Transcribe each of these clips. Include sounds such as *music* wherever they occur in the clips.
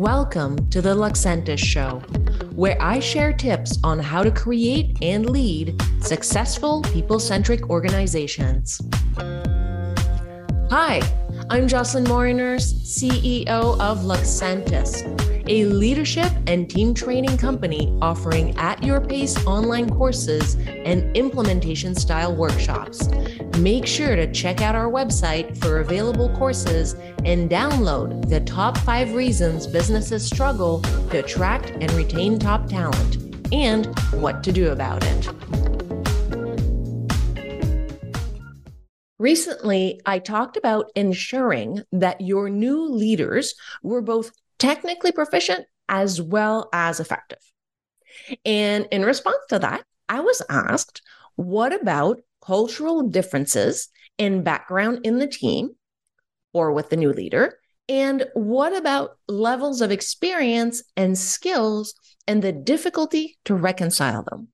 Welcome to the Loxentus Show, where I share tips on how to create and lead successful people centric organizations. Hi, I'm Jocelyne Morin-Nurse, CEO of Loxentus, a leadership and team training company offering at your pace online courses and implementation style workshops. Make sure to check out our website for available courses and download the top five reasons businesses struggle to attract and retain top talent and what to do about it. Recently, I talked about ensuring that your new leaders were both technically proficient as well as effective. And in response to that, I was asked, what about cultural differences in background in the team or with the new leader? And what about levels of experience and skills and the difficulty to reconcile them?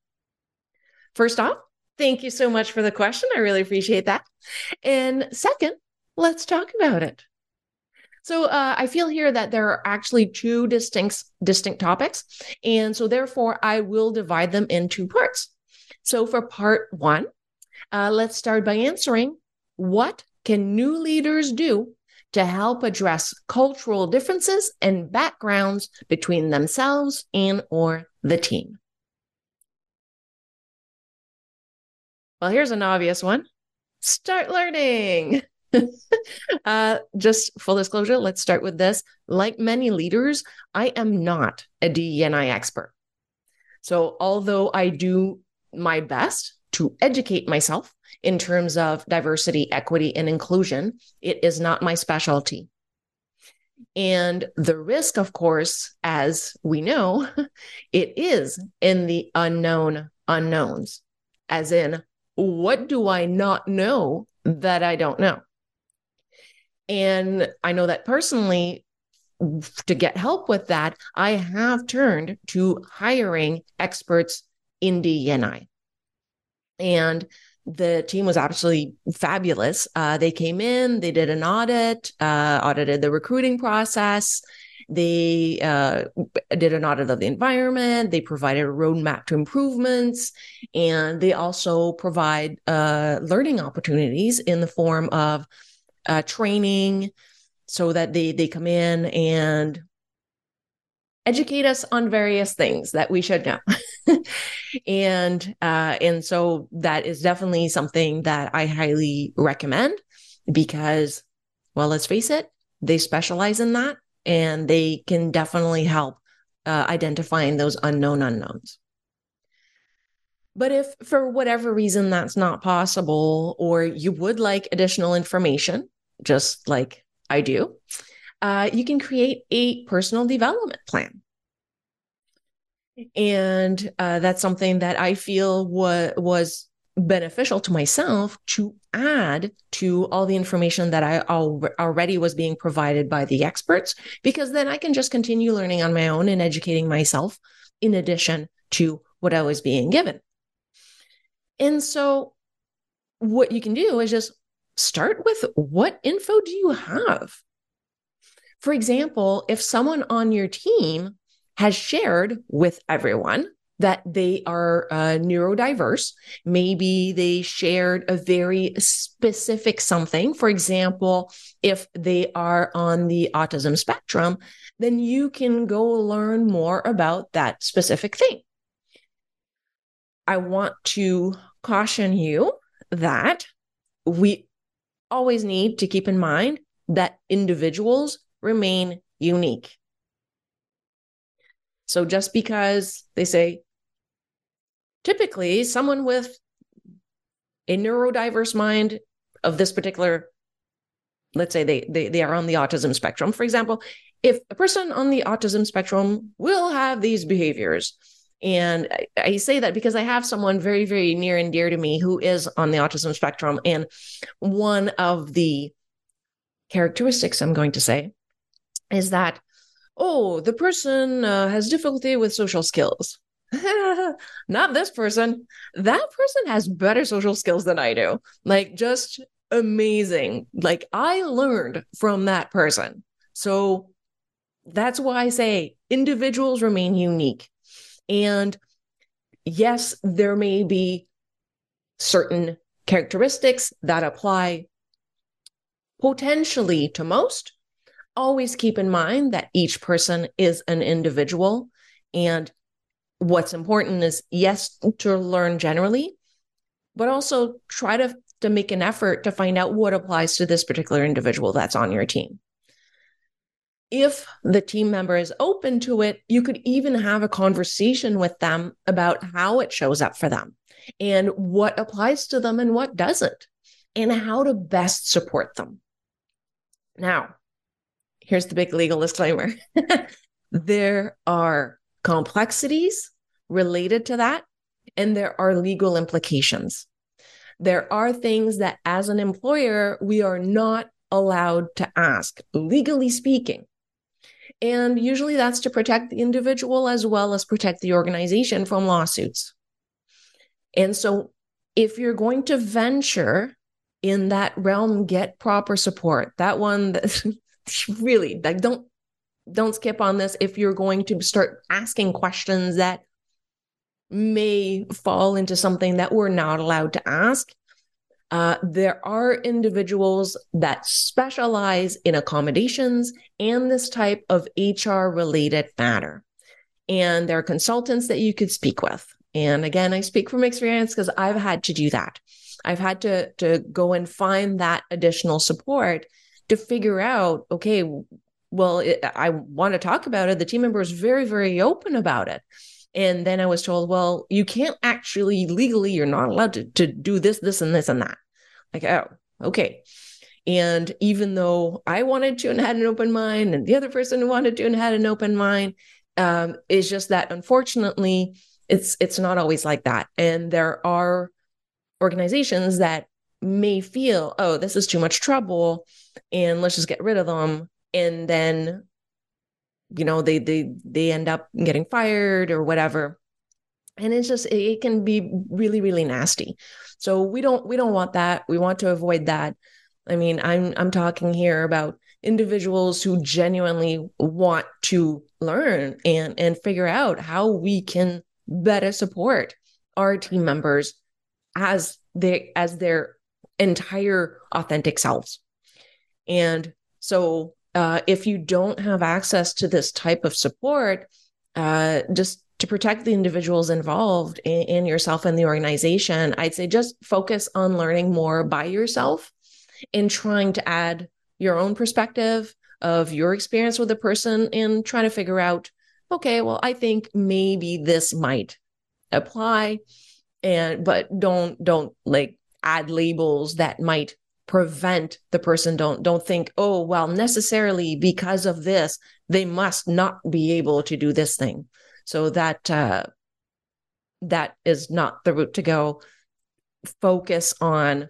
First off, Thank you so much for the question. I really appreciate that. And second, let's talk about it. So uh, I feel here that there are actually two distinct distinct topics, and so therefore I will divide them in two parts. So for part one, uh, let's start by answering what can new leaders do to help address cultural differences and backgrounds between themselves and or the team. Well, here's an obvious one start learning. *laughs* uh, just full disclosure, let's start with this. Like many leaders, I am not a DEI expert. So, although I do my best to educate myself in terms of diversity, equity, and inclusion, it is not my specialty. And the risk, of course, as we know, *laughs* it is in the unknown unknowns, as in what do I not know that I don't know? And I know that personally, to get help with that, I have turned to hiring experts in DEI. And the team was absolutely fabulous. Uh, they came in, they did an audit, uh, audited the recruiting process, they uh, did an audit of the environment. They provided a roadmap to improvements, and they also provide uh, learning opportunities in the form of uh, training, so that they they come in and educate us on various things that we should know. *laughs* and uh, and so that is definitely something that I highly recommend because, well, let's face it, they specialize in that and they can definitely help uh, identifying those unknown unknowns. But if for whatever reason that's not possible, or you would like additional information, just like I do, uh, you can create a personal development plan. And uh, that's something that I feel wa- was beneficial to myself to add to all the information that I al- already was being provided by the experts, because then I can just continue learning on my own and educating myself in addition to what I was being given. And so, what you can do is just start with what info do you have? For example, if someone on your team has shared with everyone that they are uh, neurodiverse. Maybe they shared a very specific something. For example, if they are on the autism spectrum, then you can go learn more about that specific thing. I want to caution you that we always need to keep in mind that individuals remain unique. So just because they say typically someone with a neurodiverse mind of this particular let's say they, they they are on the autism spectrum for example if a person on the autism spectrum will have these behaviors and I, say that because I have someone very, very near and dear to me who is on the autism spectrum. And one of the characteristics I'm going to say is that, oh, the person uh, has difficulty with social skills. *laughs* not this person. That person has better social skills than I do. Like, just amazing. Like, I learned from that person. So, That's why I say individuals remain unique. And yes, there may be certain characteristics that apply potentially to most. Always keep in mind that each person is an individual. And what's important is, yes, to learn generally, but also try to, to make an effort to find out what applies to this particular individual that's on your team. If the team member is open to it, you could even have a conversation with them about how it shows up for them and what applies to them and what doesn't, and how to best support them. Now, here's the big legal disclaimer *laughs* there are complexities related to that, and there are legal implications. There are things that, as an employer, we are not allowed to ask, legally speaking. And usually that's to protect the individual as well as protect the organization from lawsuits. And so, if you're going to venture in that realm, get proper support. That one, that *laughs* really, like, don't don't skip on this. If you're going to start asking questions that may fall into something that we're not allowed to ask, uh, there are individuals that specialize in accommodations and this type of HR related matter. And there are consultants that you could speak with. And again, I speak from experience because I've had to do that. I've had to, to go and find that additional support to figure out, okay, well, it, I want to talk about it. The team member is very, very open about it. And then I was told, well, you can't actually legally, you're not allowed to, to do this, this, and this, and that. Like, oh, okay. And even though I wanted to and had an open mind, and the other person wanted to and had an open mind, um, it's just that unfortunately, it's it's not always like that and there are organizations that may feel oh this is too much trouble and let's just get rid of them and then you know they they they end up getting fired or whatever. And it's just it can be really really nasty. So we don't we don't want that. We want to avoid that. I mean i'm i'm talking here about individuals who genuinely want to learn and and figure out how we can better support our team members as they as their entire authentic selves. And so uh, if you don't have access to this type of support uh, just to protect the individuals involved in, in yourself and the organization i'd say just focus on learning more by yourself and trying to add your own perspective of your experience with a person and trying to figure out okay, well, I think maybe this might apply. And but don't don't like add labels that might prevent the person. Don't don't think oh well necessarily because of this they must not be able to do this thing. So that uh that is not the route to go. Focus on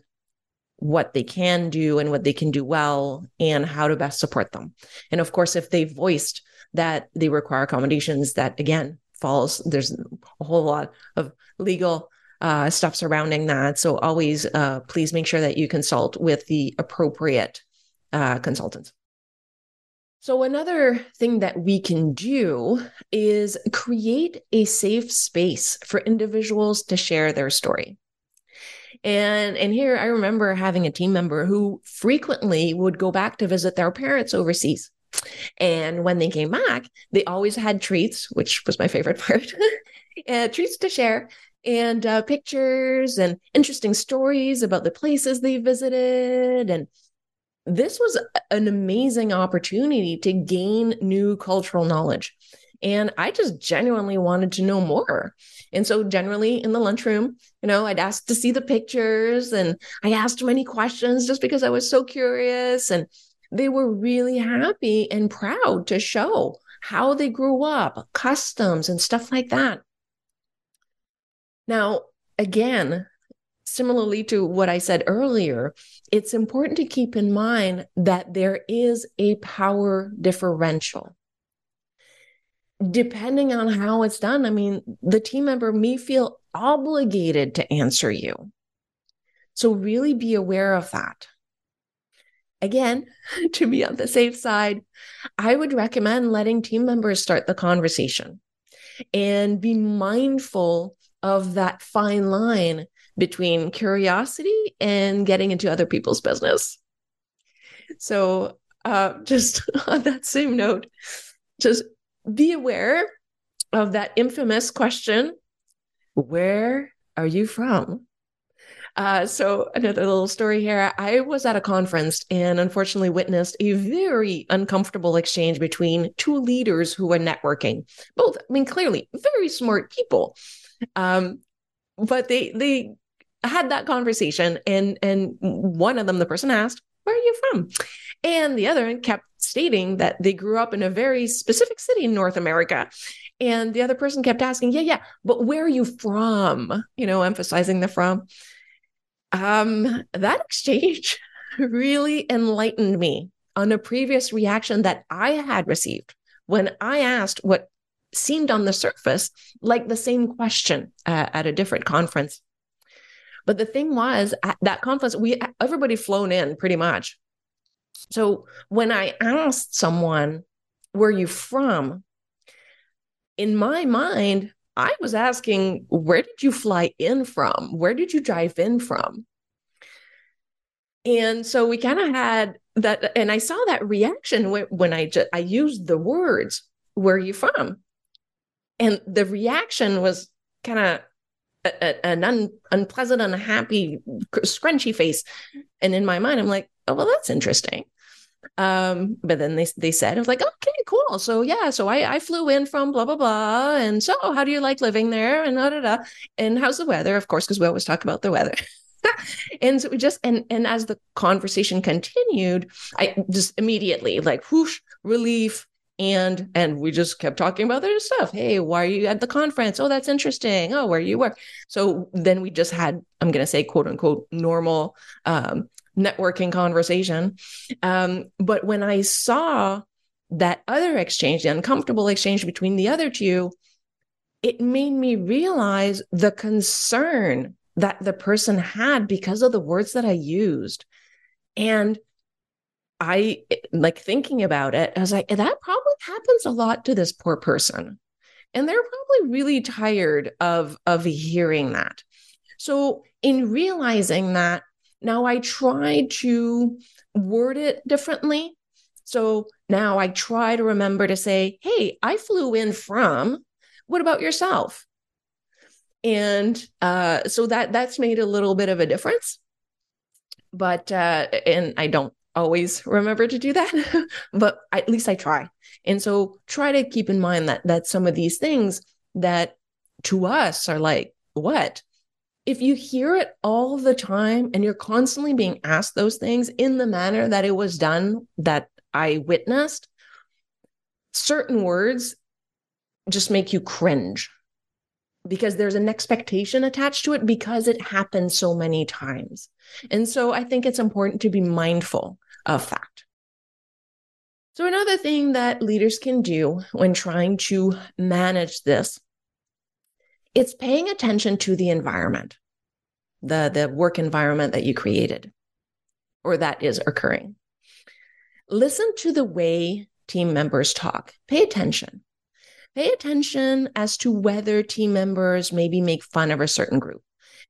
what they can do and what they can do well and how to best support them. And of course if they voiced that they require accommodations that again falls there's a whole lot of legal uh, stuff surrounding that. So always uh, please make sure that you consult with the appropriate uh, consultants. So another thing that we can do is create a safe space for individuals to share their story. And and here i remember having a team member who frequently would go back to visit their parents overseas. And when they came back, they always had treats, which was my favorite *laughs* part, uh, treats to share and uh, pictures and interesting stories about the places they visited. And this was an amazing opportunity to gain new cultural knowledge. And I just genuinely wanted to know more. And so, generally in the lunchroom, you know, I'd ask to see the pictures and I asked many questions just because I was so curious. And they were really happy and proud to show how they grew up, customs, and stuff like that. Now, again, similarly to what I said earlier, it's important to keep in mind that there is a power differential. Depending on how it's done, I mean, the team member may feel obligated to answer you. So, really be aware of that. again, *laughs* to be on the safe side, I would recommend letting team members start the conversation and be mindful of that fine line between curiosity and getting into other people's business. So, uh, *laughs* just on that same note, just be aware of that infamous question Where are you from? Uh, so another little story here. I was at a conference and unfortunately witnessed a very uncomfortable exchange between two leaders who were networking. Both, I mean, clearly very smart people. Um, but they they had that conversation and and one of them, the person asked, Where are you from? And the other kept stating that they grew up in a very specific city in North America. And the other person kept asking, Yeah, yeah, but where are you from? You know, emphasizing the from. Um, that exchange *laughs* really enlightened me on a previous reaction that I had received when I asked what seemed on the surface like the same question uh, at a different conference. But the thing was, at that conference, we everybody flown in pretty much. So when I asked someone, "Where you from?" in my mind, I was asking, where did you fly in from? Where did you drive in from? And so we kind of had that, and I saw that reaction when I just, I used the words, "Where are you from?" And the reaction was kind of an un, unpleasant, unhappy, scrunchy face. And in my mind, I'm like, "Oh, well, that's interesting." Um, but then they they said, I was like, okay, cool. So yeah, so I I flew in from blah blah blah, and so how do you like living there? And da da da. And how's the weather? Of course, because we always talk about the weather. *laughs* and so we just and and as the conversation continued, I just immediately like whoosh relief and and we just kept talking about their stuff hey why are you at the conference oh that's interesting oh where you work so then we just had i'm going to say quote unquote normal um, networking conversation. Um, but when I saw that other exchange, the uncomfortable exchange between the other two, it made me realize the concern that the person had because of the words that I used. And I like thinking about it, I was like, that probably happens a lot to this poor person. And they're probably really tired of, of hearing that. So, in realizing that, now I try to word it differently. So now I try to remember to say, hey, I flew in from, what about yourself? And uh, so that that's made a little bit of a difference. But uh, and I don't always remember to do that, *laughs* but at least I try. And so try to keep in mind that that some of these things that to us are like, what? if you hear it all the time and you're constantly being asked those things in the manner that it was done that I witnessed, certain words just make you cringe because there's an expectation attached to it because it happens so many times. And so I think it's important to be mindful of that. So, another thing that leaders can do when trying to manage this it's paying attention to the environment, the, the work environment that you created or that is occurring. Listen to the way team members talk. Pay attention. Pay attention as to whether team members maybe make fun of a certain group.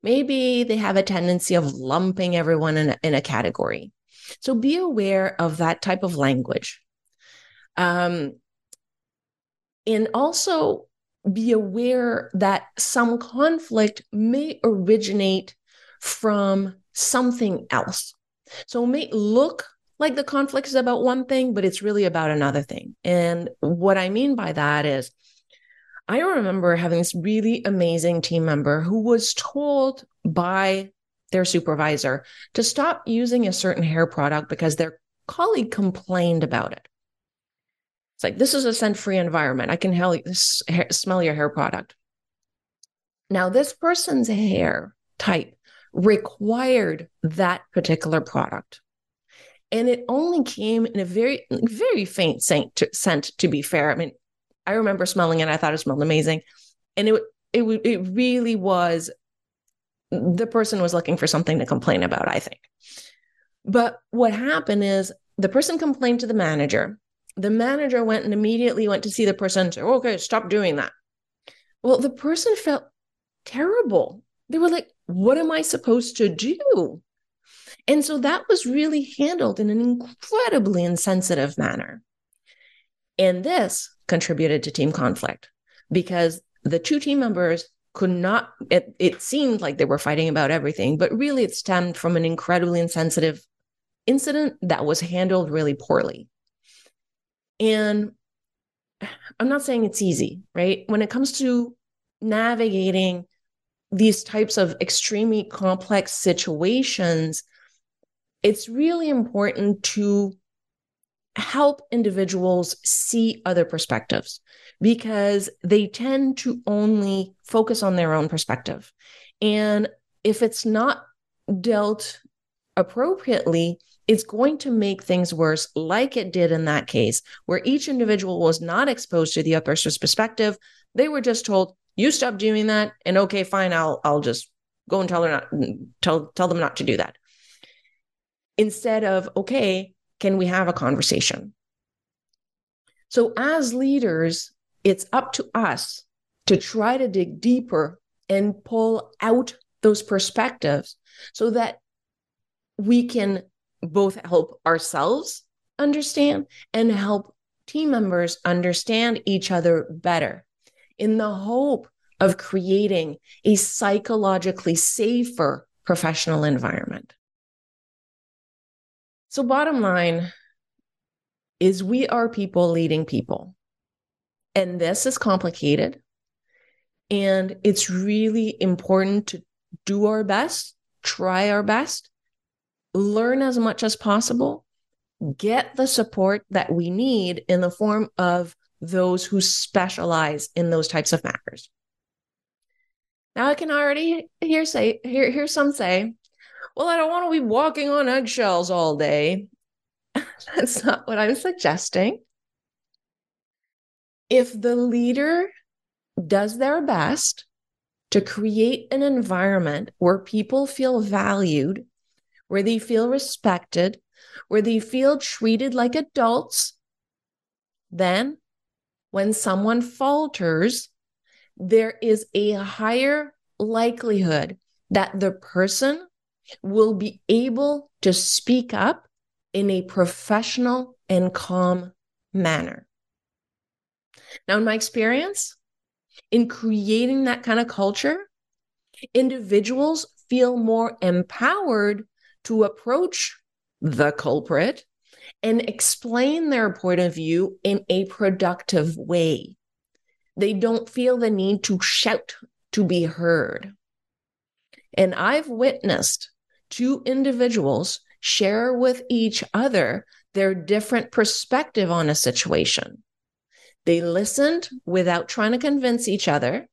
Maybe they have a tendency of lumping everyone in a, in a category. So be aware of that type of language. Um, and also be aware that some conflict may originate from something else. So it may look like the conflict is about one thing, but it's really about another thing. And what I mean by that is, I remember having this really amazing team member who was told by their supervisor to stop using a certain hair product because their colleague complained about it. It's like, this is a scent free environment. I can hair, smell your hair product. Now, this person's hair type required that particular product. And it only came in a very, very faint scent to, scent, to be fair. I mean, I remember smelling it. I thought it smelled amazing. And it, it, it really was, the person was looking for something to complain about, I think. But what happened is the person complained to the manager. The manager went and immediately went to see the person and said, okay, stop doing that. Well, the person felt terrible. They were like, what am I supposed to do? And so that was really handled in an incredibly insensitive manner. And this contributed to team conflict because the two team members could not, it, it seemed like they were fighting about everything, but really it stemmed from an incredibly insensitive incident that was handled really poorly. And I'm not saying it's easy, right? When it comes to navigating these types of extremely complex situations, it's really important to help individuals see other perspectives because they tend to only focus on their own perspective. And if it's not dealt appropriately, it's going to make things worse, like it did in that case, where each individual was not exposed to the other person's perspective. They were just told, you stop doing that, and okay, fine, I'll I'll just go and tell her not tell tell them not to do that. Instead of, okay, can we have a conversation? So as leaders, it's up to us to try to dig deeper and pull out those perspectives so that we can both help ourselves understand and help team members understand each other better in the hope of creating a psychologically safer professional environment. So, bottom line is we are people leading people. And this is complicated. And it's really important to do our best, try our best, learn as much as possible, get the support that we need in the form of those who specialize in those types of matters. Now I can already hear say hear hear some say, well, I don't want to be walking on eggshells all day. *laughs* That's not what I'm suggesting. If the leader does their best to create an environment where people feel valued where they feel respected, where they feel treated like adults, then when someone falters, there is a higher likelihood that the person will be able to speak up in a professional and calm manner. Now, in my experience, in creating that kind of culture, individuals feel more empowered to approach the culprit and explain their point of view in a productive way. They don't feel the need to shout to be heard. And I've witnessed two individuals share with each other their different perspective on a situation. They listened without trying to convince each other,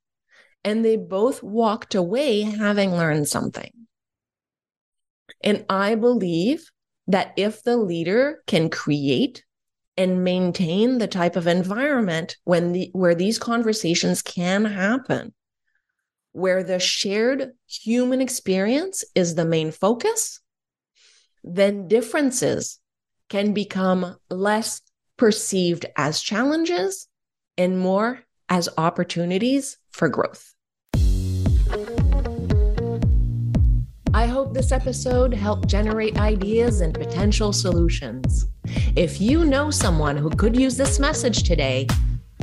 and they both walked away having learned something. And I believe that if the leader can create and maintain the type of environment when the where these conversations can happen where the shared human experience is the main focus then differences can become less perceived as challenges and more as opportunities for growth I hope this episode helped generate ideas and potential solutions. If you know someone who could use this message today,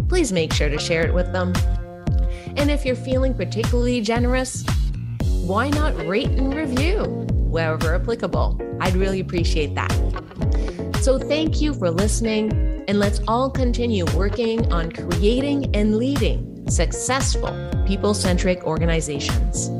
please make sure to share it with them. And if you're feeling particularly generous, why not rate and review wherever applicable? I'd really appreciate that. So, thank you for listening, and let's all continue working on creating and leading successful people centric organizations.